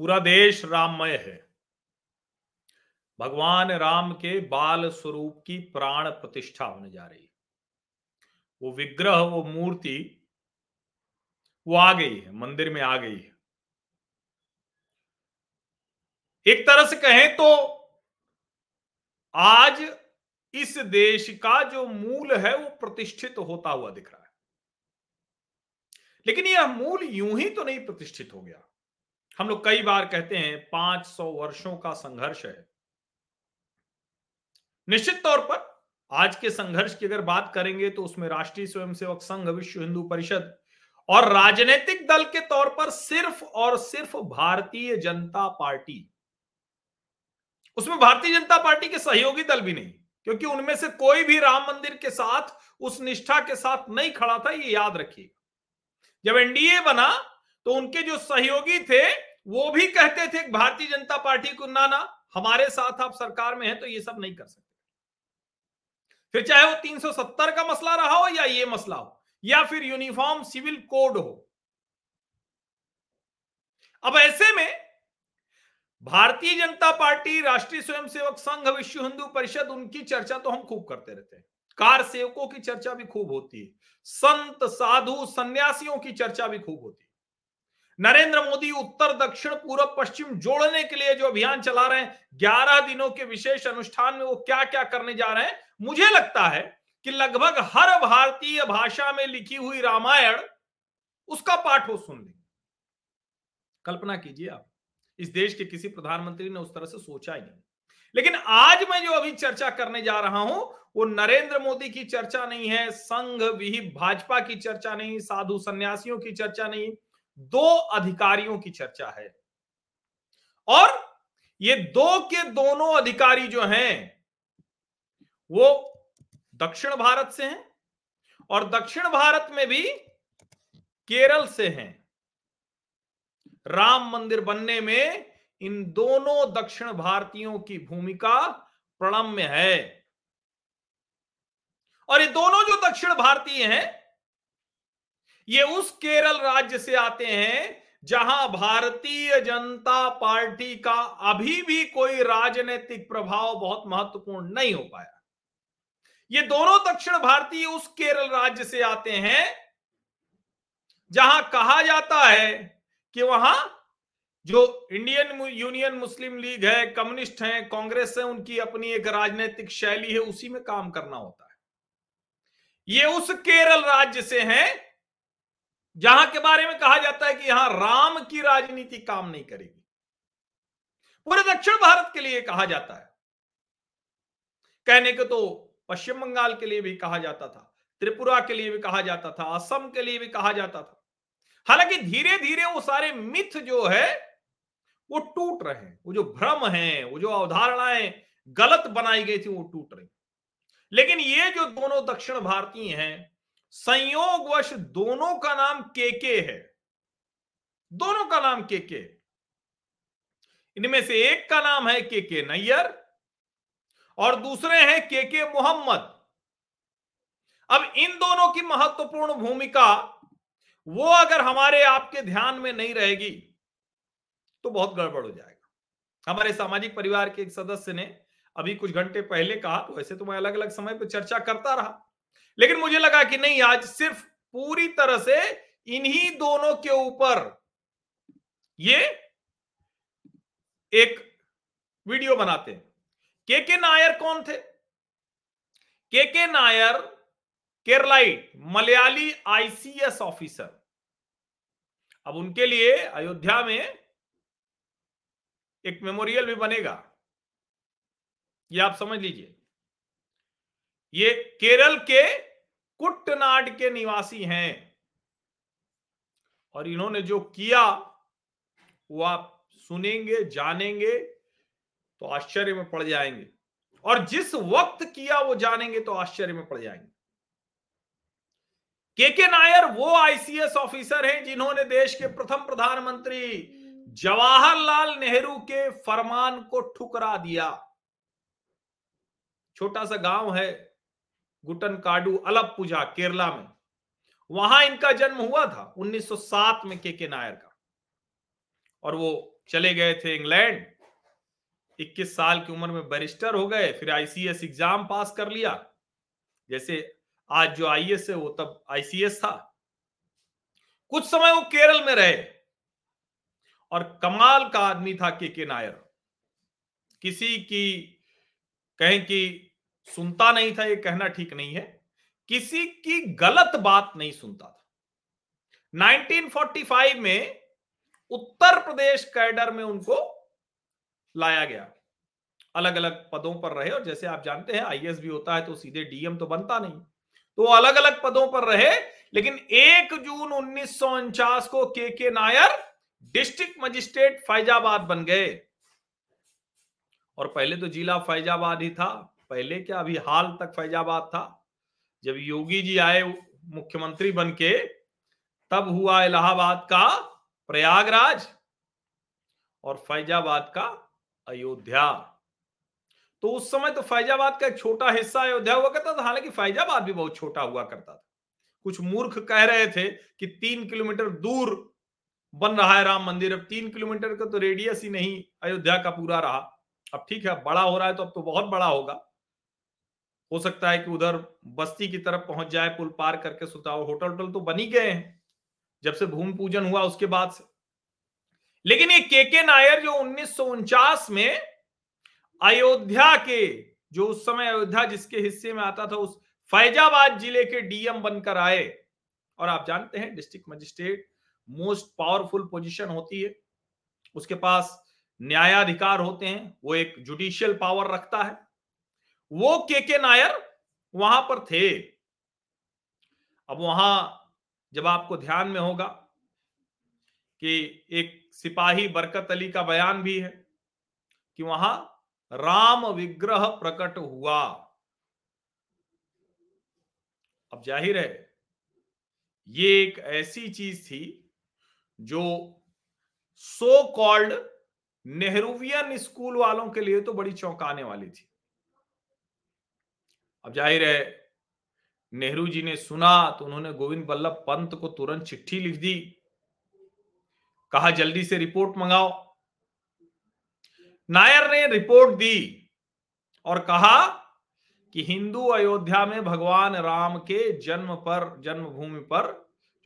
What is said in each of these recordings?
पूरा देश राममय है। भगवान राम के बाल स्वरूप की प्राण प्रतिष्ठा होने जा रही है। वो विग्रह, वो मूर्ति, वो आ गई है, मंदिर में आ गई है। एक तरह से कहें तो आज इस देश का जो मूल है, वो प्रतिष्ठित होता हुआ दिख रहा है। लेकिन यह मूल यूँ ही तो नहीं प्रतिष्ठित हो गया। हम लोग कई बार कहते हैं 500 वर्षों का संघर्ष है। निश्चित तौर पर आज के संघर्ष की अगर बात करेंगे तो उसमें राष्ट्रीय स्वयंसेवक संघ, विश्व हिंदू परिषद और राजनीतिक दल के तौर पर सिर्फ़ और सिर्फ़ भारतीय जनता पार्टी। उसमें भारतीय जनता पार्टी के सहयोगी दल भी नहीं, क्योंकि उनमें से कोई भी राम मंदिर के साथ, उस निष्ठा के साथ नहीं खड़ा था, ये याद रखिएगा। जब एनडीए बना तो उनके जो सहयोगी थे वो भी कहते थे, भारतीय जनता पार्टी को ना ना, हमारे साथ आप सरकार में है तो ये सब नहीं कर सकते। फिर चाहे वो 370 का मसला रहा हो या ये मसला हो, या फिर यूनिफॉर्म सिविल कोड हो। अब ऐसे में भारतीय जनता पार्टी, राष्ट्रीय स्वयंसेवक संघ, विश्व हिंदू परिषद, उनकी चर्चा तो हम खूब करते रहते हैं। कार सेवकों की चर्चा भी खूब होती है, संत, साधु, सन्यासियों की चर्चा भी खूब होती है। नरेंद्र मोदी उत्तर, दक्षिण पूर्व पश्चिम जोड़ने के लिए जो अभियान चला रहे हैं, ग्यारह दिनों के विशेष अनुष्ठान में वो क्या क्या करने जा रहे हैं? मुझे लगता है कि लगभग हर भारतीय भाषा में लिखी हुई रामायण, उसका पाठ वो सुन लेंगे। कल्पना कीजिए आप, इस देश के किसी प्रधानमंत्री ने उस तरह से सोचा ही नहीं। लेकिन आज मैं जो अभी चर्चा करने जा रहा हूँ, वो नरेंद्र मोदी की चर्चा नहीं है, संघ विहिप भाजपा की चर्चा नहीं, साधु सन्यासियों की चर्चा नहीं दो अधिकारियों की चर्चा है। और ये दो के दोनों अधिकारी जो हैं, वो दक्षिण भारत से हैं और दक्षिण भारत में भी केरल से हैं। राम मंदिर बनने में इन दोनों दक्षिण भारतीयों की भूमिका प्रणम्य है। और ये दोनों जो दक्षिण भारतीय हैं ये उस केरल राज्य से आते हैं जहाँ भारतीय जनता पार्टी का अभी भी कोई राजनीतिक प्रभाव बहुत महत्वपूर्ण नहीं हो पाया। ये दोनों दक्षिण भारतीय उस केरल राज्य से आते हैं जहाँ कहा जाता है कि वहाँ जो इंडियन यूनियन मुस्लिम लीग है, कम्युनिस्ट है, कांग्रेस है, उनकी अपनी एक राजनीतिक शैली है, उसी में काम करना होता है। ये उस केरल राज्य से हैं जहाँ के बारे में कहा जाता है कि यहाँ राम की राजनीति काम नहीं करेगी। पूरे दक्षिण भारत के लिए कहा जाता है। कहने को तो पश्चिम बंगाल के लिए भी कहा जाता था, त्रिपुरा के लिए भी कहा जाता था, असम के लिए भी कहा जाता था। हालाँकि धीरे धीरे वो सारे मिथ जो है, वो टूट रहे हैं। वो जो भ्रम है, वो जो अवधारणाएँ गलत बनाई गई थी, वो टूट रही लेकिन ये जो दोनों दक्षिण भारतीय हैं संयोगवश दोनों का नाम केके है। दोनों का नाम केके इनमें से एक का नाम है केके नैयर और दूसरे हैं केके मोहम्मद। अब इन दोनों की महत्वपूर्ण भूमिका वो अगर हमारे आपके ध्यान में नहीं रहेगी तो बहुत गड़बड़ हो जाएगा। हमारे सामाजिक परिवार के एक सदस्य ने अभी कुछ घंटे पहले कहा तो वैसे तो मैं अलग अलग समय पर चर्चा करता रहा। लेकिन मुझे लगा कि नहीं, आज सिर्फ़ पूरी तरह से इन्हीं दोनों के ऊपर। ये एक वीडियो बनाते हैं। के के नायर कौन थे? K K Nayar Keralite, Malayali ICS officer. अब उनके लिए अयोध्या में एक मेमोरियल भी बनेगा। ये आप समझ लीजिए। ये केरल के कुट्टनाड के निवासी हैं। और इन्होंने जो किया, वो आप सुनेंगे, जानेंगे तो आश्चर्य में पड़ जाएँगे। और जिस वक्त किया, वो जानेंगे तो आश्चर्य में पड़ जाएँगे। के के नायर वो आईसीएस ऑफिसर हैं, जिन्होंने देश के प्रथम प्रधानमंत्री जवाहरलाल नेहरू के फरमान को ठुकरा दिया। छोटा सा गाँव है गुटन काडू अलपुजा केरला में। वहाँ इनका जन्म हुआ था 1907 में के के नायर का। और वो चले गए थे इंग्लैंड। 21 साल की उम्र में बैरिस्टर हो गए, फिर आईसीएस एग्ज़ाम पास कर लिया। जैसे आज जो आईएएस है, वो तब आईसीएस था। कुछ समय वो केरल में रहे। और कमाल का आदमी था के के नायर। किसी की कहें कि सुनता नहीं था, ये कहना ठीक नहीं है। किसी की गलत बात नहीं सुनता था। 1945 में उत्तर प्रदेश कैडर में उनको लाया गया। अलग अलग पदों पर रहे और जैसे आप जानते हैं आईएएस भी होता है तो सीधे डीएम तो बनता नहीं। तो अलग अलग पदों पर रहे, लेकिन 1 जून उन्नीस सौ उनचास को के K Nair district magistrate Faizabad बन गए। और पहले तो जिला फैजाबाद ही था। पहले क्या अभी हाल तक फैजाबाद था? जब योगी जी आए मुख्यमंत्री बन के तब हुआ इलाहाबाद का प्रयागराज और फैजाबाद का अयोध्या। तो उस समय तो फैजाबाद का एक छोटा हिस्सा अयोध्या हुआ करता था, हालाँकि फैजाबाद भी बहुत छोटा हुआ करता था। कुछ मूर्ख कह रहे थे कि तीन किलोमीटर दूर बन रहा है राम मंदिर, अब तीन किलोमीटर का तो रेडियस ही नहीं, अयोध्या का पूरा रहा। अब ठीक है बड़ा हो रहा है तो अब तो बहुत बड़ा होगा। हो सकता है कि उधर बस्ती की तरफ़ पहुँच जाए, पुल पार करके सुताओ। होटल होटल तो बन गए हैं। जब से भूमि पूजन हुआ उसके बाद से। लेकिन ये के के नायर जो उन्नीस सौ उनचास में अयोध्या के, जो उस समय अयोध्या जिसके हिस्से में आता था, उस फैजाबाद ज़िले के डीएम बनकर आए। और आप जानते हैं, district magistrate most powerful position होती है। उसके पास न्यायाधिकार होते हैं, वो एक जुडिशियल पावर रखता है। वो के के नायर वहाँ पर थे। अब वहाँ जब आपको ध्यान में होगा कि एक सिपाही बरकत अली का बयान भी है कि वहाँ राम विग्रह प्रकट हुआ। अब ज़ाहिर है, ये एक ऐसी चीज़ थी जो सो कॉल्ड नेहरूवियन स्कूल वालों के लिए तो बड़ी चौंकाने वाली थी। अब ज़ाहिर है, नेहरू जी ने सुना तो उन्होंने गोविंद बल्लभ पंत को तुरंत चिट्ठी लिख दी। कहा, जल्दी से रिपोर्ट मंगाओ। नायर ने रिपोर्ट दी और कहा कि हिंदू अयोध्या में भगवान राम के जन्म पर, जन्मभूमि पर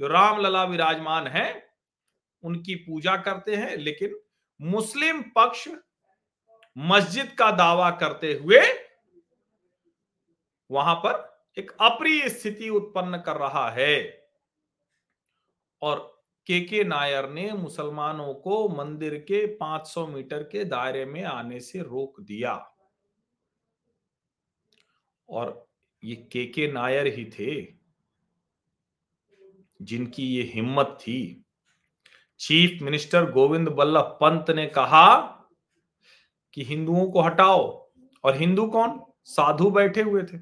जो राम लला विराजमान है, उनकी पूजा करते हैं, लेकिन मुस्लिम पक्ष मस्जिद का दावा करते हुए वहाँ पर एक अप्रिय स्थिति उत्पन्न कर रहा है। और के के नायर ने मुसलमानों को मंदिर के 500 मीटर के दायरे में आने से रोक दिया। और ये के के नायर ही थे जिनकी ये हिम्मत थी। चीफ मिनिस्टर गोविंद बल्लभ पंत ने कहा कि हिंदुओं को हटाओ। और हिंदू कौन? साधु बैठे हुए थे।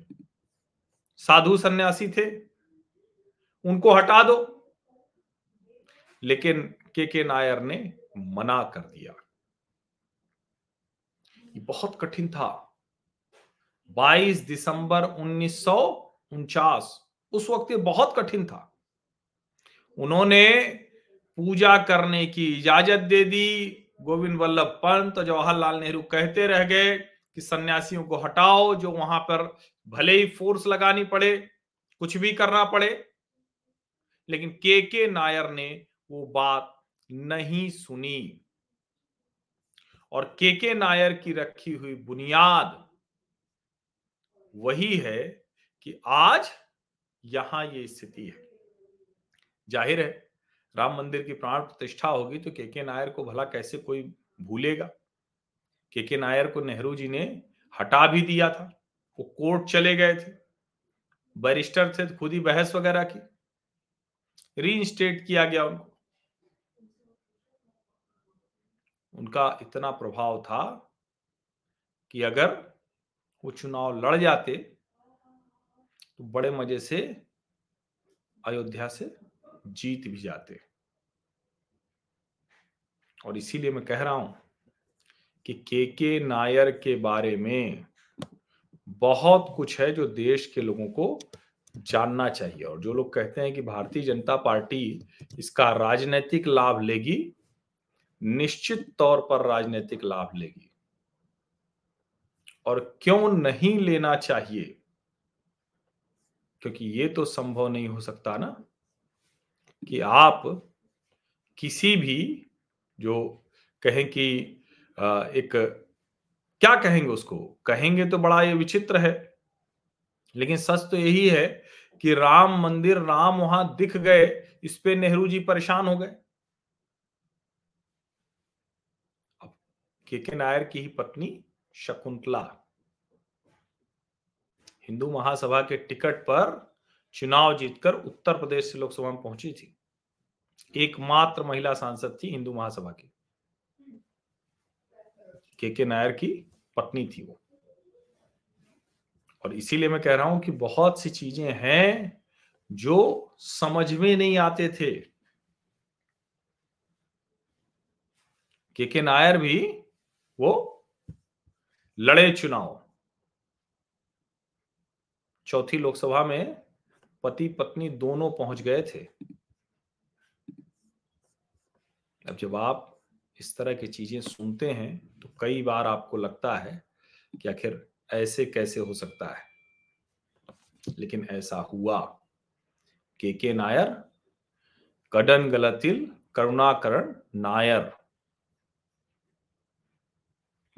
साधु सन्यासी थे। उनको हटा दो। लेकिन के के नायर ने मना कर दिया। ये बहुत कठिन था। 22 दिसंबर उन्नीस सौ उनचास, उस वक्त ये बहुत कठिन था। उन्होंने पूजा करने की इजाज़त दे दी। गोविंद वल्लभ पंत, जवाहरलाल नेहरू कहते रह गए। कि सन्यासियों को हटाओ, जो वहाँ पर भले ही फोर्स लगानी पड़े, कुछ भी करना पड़े। लेकिन के के नायर ने वो बात नहीं सुनी। और के के नायर की रखी हुई बुनियाद वही है कि आज यहाँ ये स्थिति है। ज़ाहिर है, राम मंदिर की प्राण प्रतिष्ठा होगी तो के के नायर को भला कैसे कोई भूलेगा? के के नायर को नेहरू जी ने हटा भी दिया था। वो कोर्ट चले गए थे। बैरिस्टर थे तो खुद ही बहस वगैरह की। री किया गया उनको। उनका इतना प्रभाव था कि अगर वो चुनाव लड़ जाते तो बड़े मज़े से अयोध्या से जीत भी जाते। और इसीलिए मैं कह रहा हूँ कि के के नायर के बारे में बहुत कुछ है जो देश के लोगों को जानना चाहिए। और जो लोग कहते हैं कि भारतीय जनता पार्टी इसका राजनीतिक लाभ लेगी, निश्चित तौर पर राजनीतिक लाभ लेगी। और क्यों नहीं लेना चाहिए? क्योंकि ये तो संभव नहीं हो सकता ना कि आप किसी भी जो कहें कि एक, क्या कहेंगे उसको? कहेंगे तो बड़ा ये विचित्र है। लेकिन सच तो यही है कि राम मंदिर, राम वहाँ दिख गए, इस पे नेहरू जी परेशान हो गए। के के नायर की ही पत्नी शकुंतला। हिंदू महासभा के टिकट पर चुनाव जीतकर उत्तर प्रदेश से लोकसभा में पहुँची थी। एकमात्र महिला सांसद थी हिंदू महासभा की। के के नायर की पत्नी थी वो। और इसीलिए मैं कह रहा हूँ कि बहुत सी चीज़ें हैं जो समझ में नहीं आते थे। के के नायर भी वो लड़े चुनाव। चौथी लोकसभा में पति पत्नी दोनों पहुँच गए थे। अब जब आप इस तरह की चीज़ें सुनते हैं तो कई बार आपको लगता है कि आखिर ऐसे कैसे हो सकता है? लेकिन ऐसा हुआ। के के नायर कडन गलतिल, करुणाकरण नायर।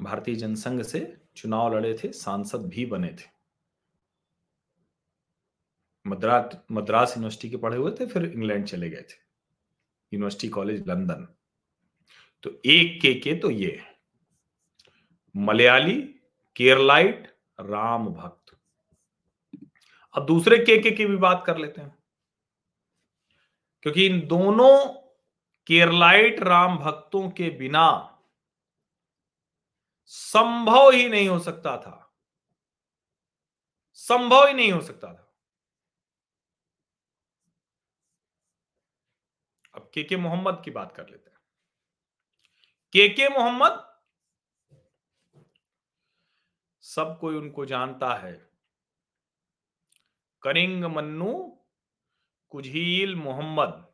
भारतीय जनसंघ से चुनाव लड़े थे, सांसद भी बने थे। मद्रास मद्रास यूनिवर्सिटी के पढ़े हुए थे, फिर इंग्लैंड चले गए थे। University college, London. तो एक के के तो ये। मलयाली, केरलाइट राम भक्त अब दूसरे के के की भी बात कर लेते हैं। क्योंकि इन दोनों केरलाइट राम भक्तों के बिना संभव ही नहीं हो सकता था। संभव ही नहीं हो सकता था। अब के के मोहम्मद की बात कर लेते हैं। के के मोहम्मद? सब कोई उनको जानता है। करिंग मन्नू, कुझील मोहम्मद,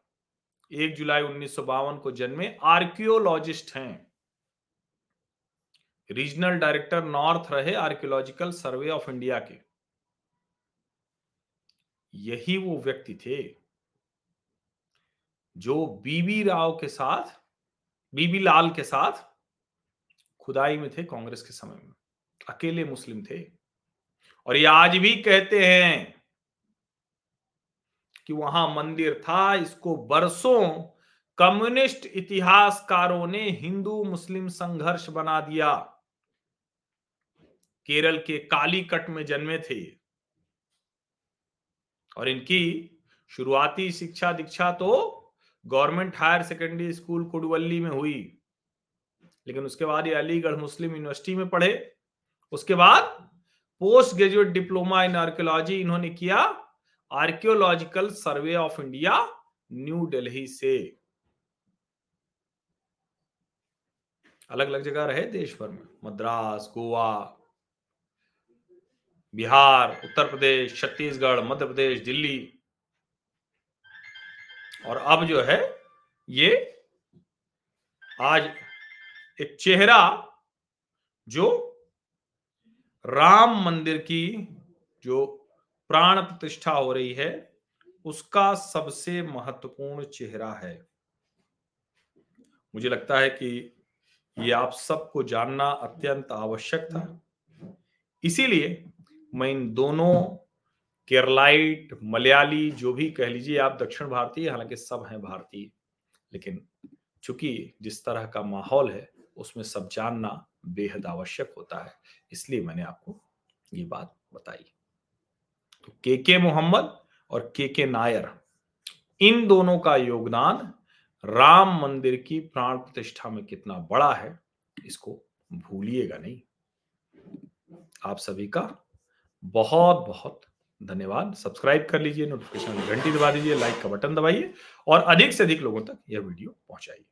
एक जुलाई उन्नीस सौ बावन को जन्मे आर्कियोलॉजिस्ट हैं। रीजनल डायरेक्टर नॉर्थ रहे आर्कियोलॉजिकल सर्वे ऑफ़ इंडिया के। यही वो व्यक्ति थे, जो बीबी राव के साथ बीबी लाल के साथ खुदाई में थे कांग्रेस के समय में। अकेले मुस्लिम थे। और ये आज भी कहते हैं कि वहाँ मंदिर था, इसको बरसों कम्युनिस्ट इतिहासकारों ने हिंदू मुस्लिम संघर्ष बना दिया। केरल के कालीकट में जन्मे थे और इनकी शुरुआती शिक्षा दीक्षा तो government higher secondary school Kudavalli में हुई। लेकिन उसके बाद ये अलीगढ़ मुस्लिम यूनिवर्सिटी में पढ़े। उसके बाद post graduate diploma in archaeology इन्होंने किया archaeological survey of India, New Delhi से। अलग अलग जगह रहे देश भर में। मद्रास, गोवा, बिहार, उत्तर प्रदेश, छत्तीसगढ़, मध्य प्रदेश, दिल्ली। और अब जो है, ये आज एक चेहरा जो राम मंदिर की जो प्राण प्रतिष्ठा हो रही है, उसका सबसे महत्वपूर्ण चेहरा है। मुझे लगता है कि ये आप सबको जानना अत्यंत आवश्यक था। इसीलिए मैं इन दोनों केरलाइट, मलयाली, जो भी कह लीजिए आप दक्षिण भारतीय, हालाँकि सब हैं भारतीय, लेकिन चूँकि जिस तरह का माहौल है, उसमें सब जानना बेहद आवश्यक होता है, इसलिए मैंने आपको ये बात बताई। तो के के मोहम्मद और के के नायर, इन दोनों का योगदान राम मंदिर की प्राण प्रतिष्ठा में कितना बड़ा है, इसको भूलिएगा नहीं। आप सभी का बहुत बहुत धन्यवाद। सब्सक्राइब कर लीजिए नोटिफिकेशन घंटी दबा दीजिए लाइक का बटन दबाइए और अधिक से अधिक लोगों तक यह वीडियो पहुंचाइए।